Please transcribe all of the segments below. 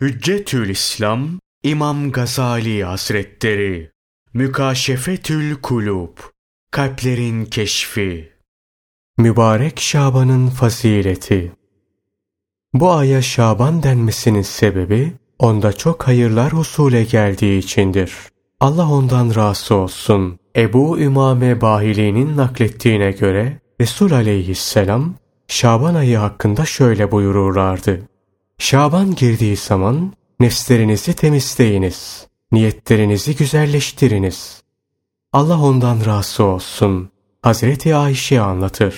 Hüccetül İslam İmam Gazali Hazretleri Mükaşefetül Kulub Kalplerin Keşfi Mübarek Şaban'ın Fazileti Bu aya Şaban denmesinin sebebi onda çok hayırlar husule geldiği içindir. Allah ondan razı olsun. Ebu Ümame Bahili'nin naklettiğine göre Resul aleyhisselam Şaban ayı hakkında şöyle buyururlardı. Şaban girdiği zaman nefslerinizi temizleyiniz. Niyetlerinizi güzelleştiriniz. Allah ondan razı olsun. Hazreti Ayşe anlatır.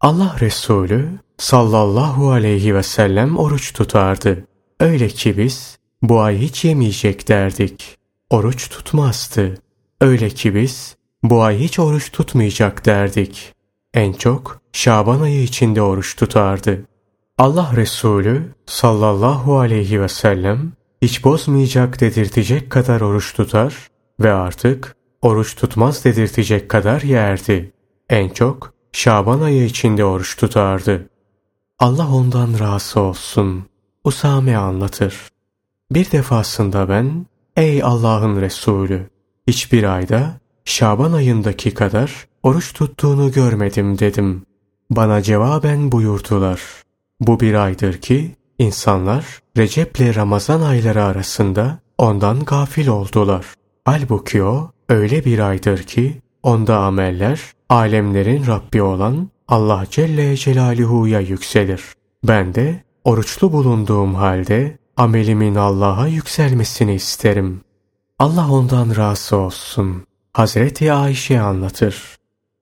Allah Resulü sallallahu aleyhi ve sellem oruç tutardı. Öyle ki biz bu ay hiç yemeyecek derdik. Oruç tutmazdı. Öyle ki biz bu ay hiç oruç tutmayacak derdik. En çok Şaban ayı içinde oruç tutardı. Allah Resulü sallallahu aleyhi ve sellem hiç bozmayacak dedirtecek kadar oruç tutar ve artık oruç tutmaz dedirtecek kadar yerdi. En çok Şaban ayı içinde oruç tutardı. Allah ondan razı olsun. Usame anlatır. Bir defasında ben, ey Allah'ın Resulü, hiçbir ayda Şaban ayındaki kadar oruç tuttuğunu görmedim dedim. Bana cevaben buyurdular. Bu bir aydır ki insanlar Recep ile Ramazan ayları arasında ondan gafil oldular. Halbuki o öyle bir aydır ki onda ameller alemlerin Rabbi olan Allah Celle Celaluhu'ya yükselir. Ben de oruçlu bulunduğum halde amelimin Allah'a yükselmesini isterim. Allah ondan razı olsun. Hazreti Ayşe anlatır.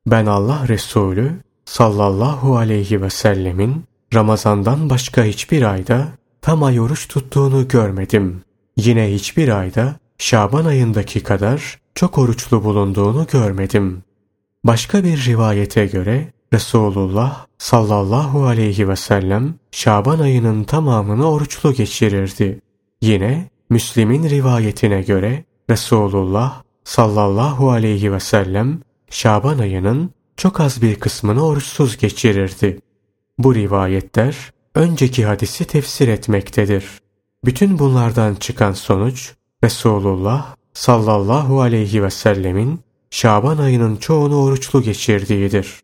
Ben Allah Resulü sallallahu aleyhi ve sellemin Ramazandan başka hiçbir ayda tam ay oruç tuttuğunu görmedim. Yine hiçbir ayda Şaban ayındaki kadar çok oruçlu bulunduğunu görmedim. Başka bir rivayete göre Resulullah sallallahu aleyhi ve sellem Şaban ayının tamamını oruçlu geçirirdi. Yine Müslim'in rivayetine göre Resulullah sallallahu aleyhi ve sellem Şaban ayının çok az bir kısmını oruçsuz geçirirdi. Bu rivayetler önceki hadisi tefsir etmektedir. Bütün bunlardan çıkan sonuç Resulullah sallallahu aleyhi ve sellemin Şaban ayının çoğunu oruçlu geçirdiğidir.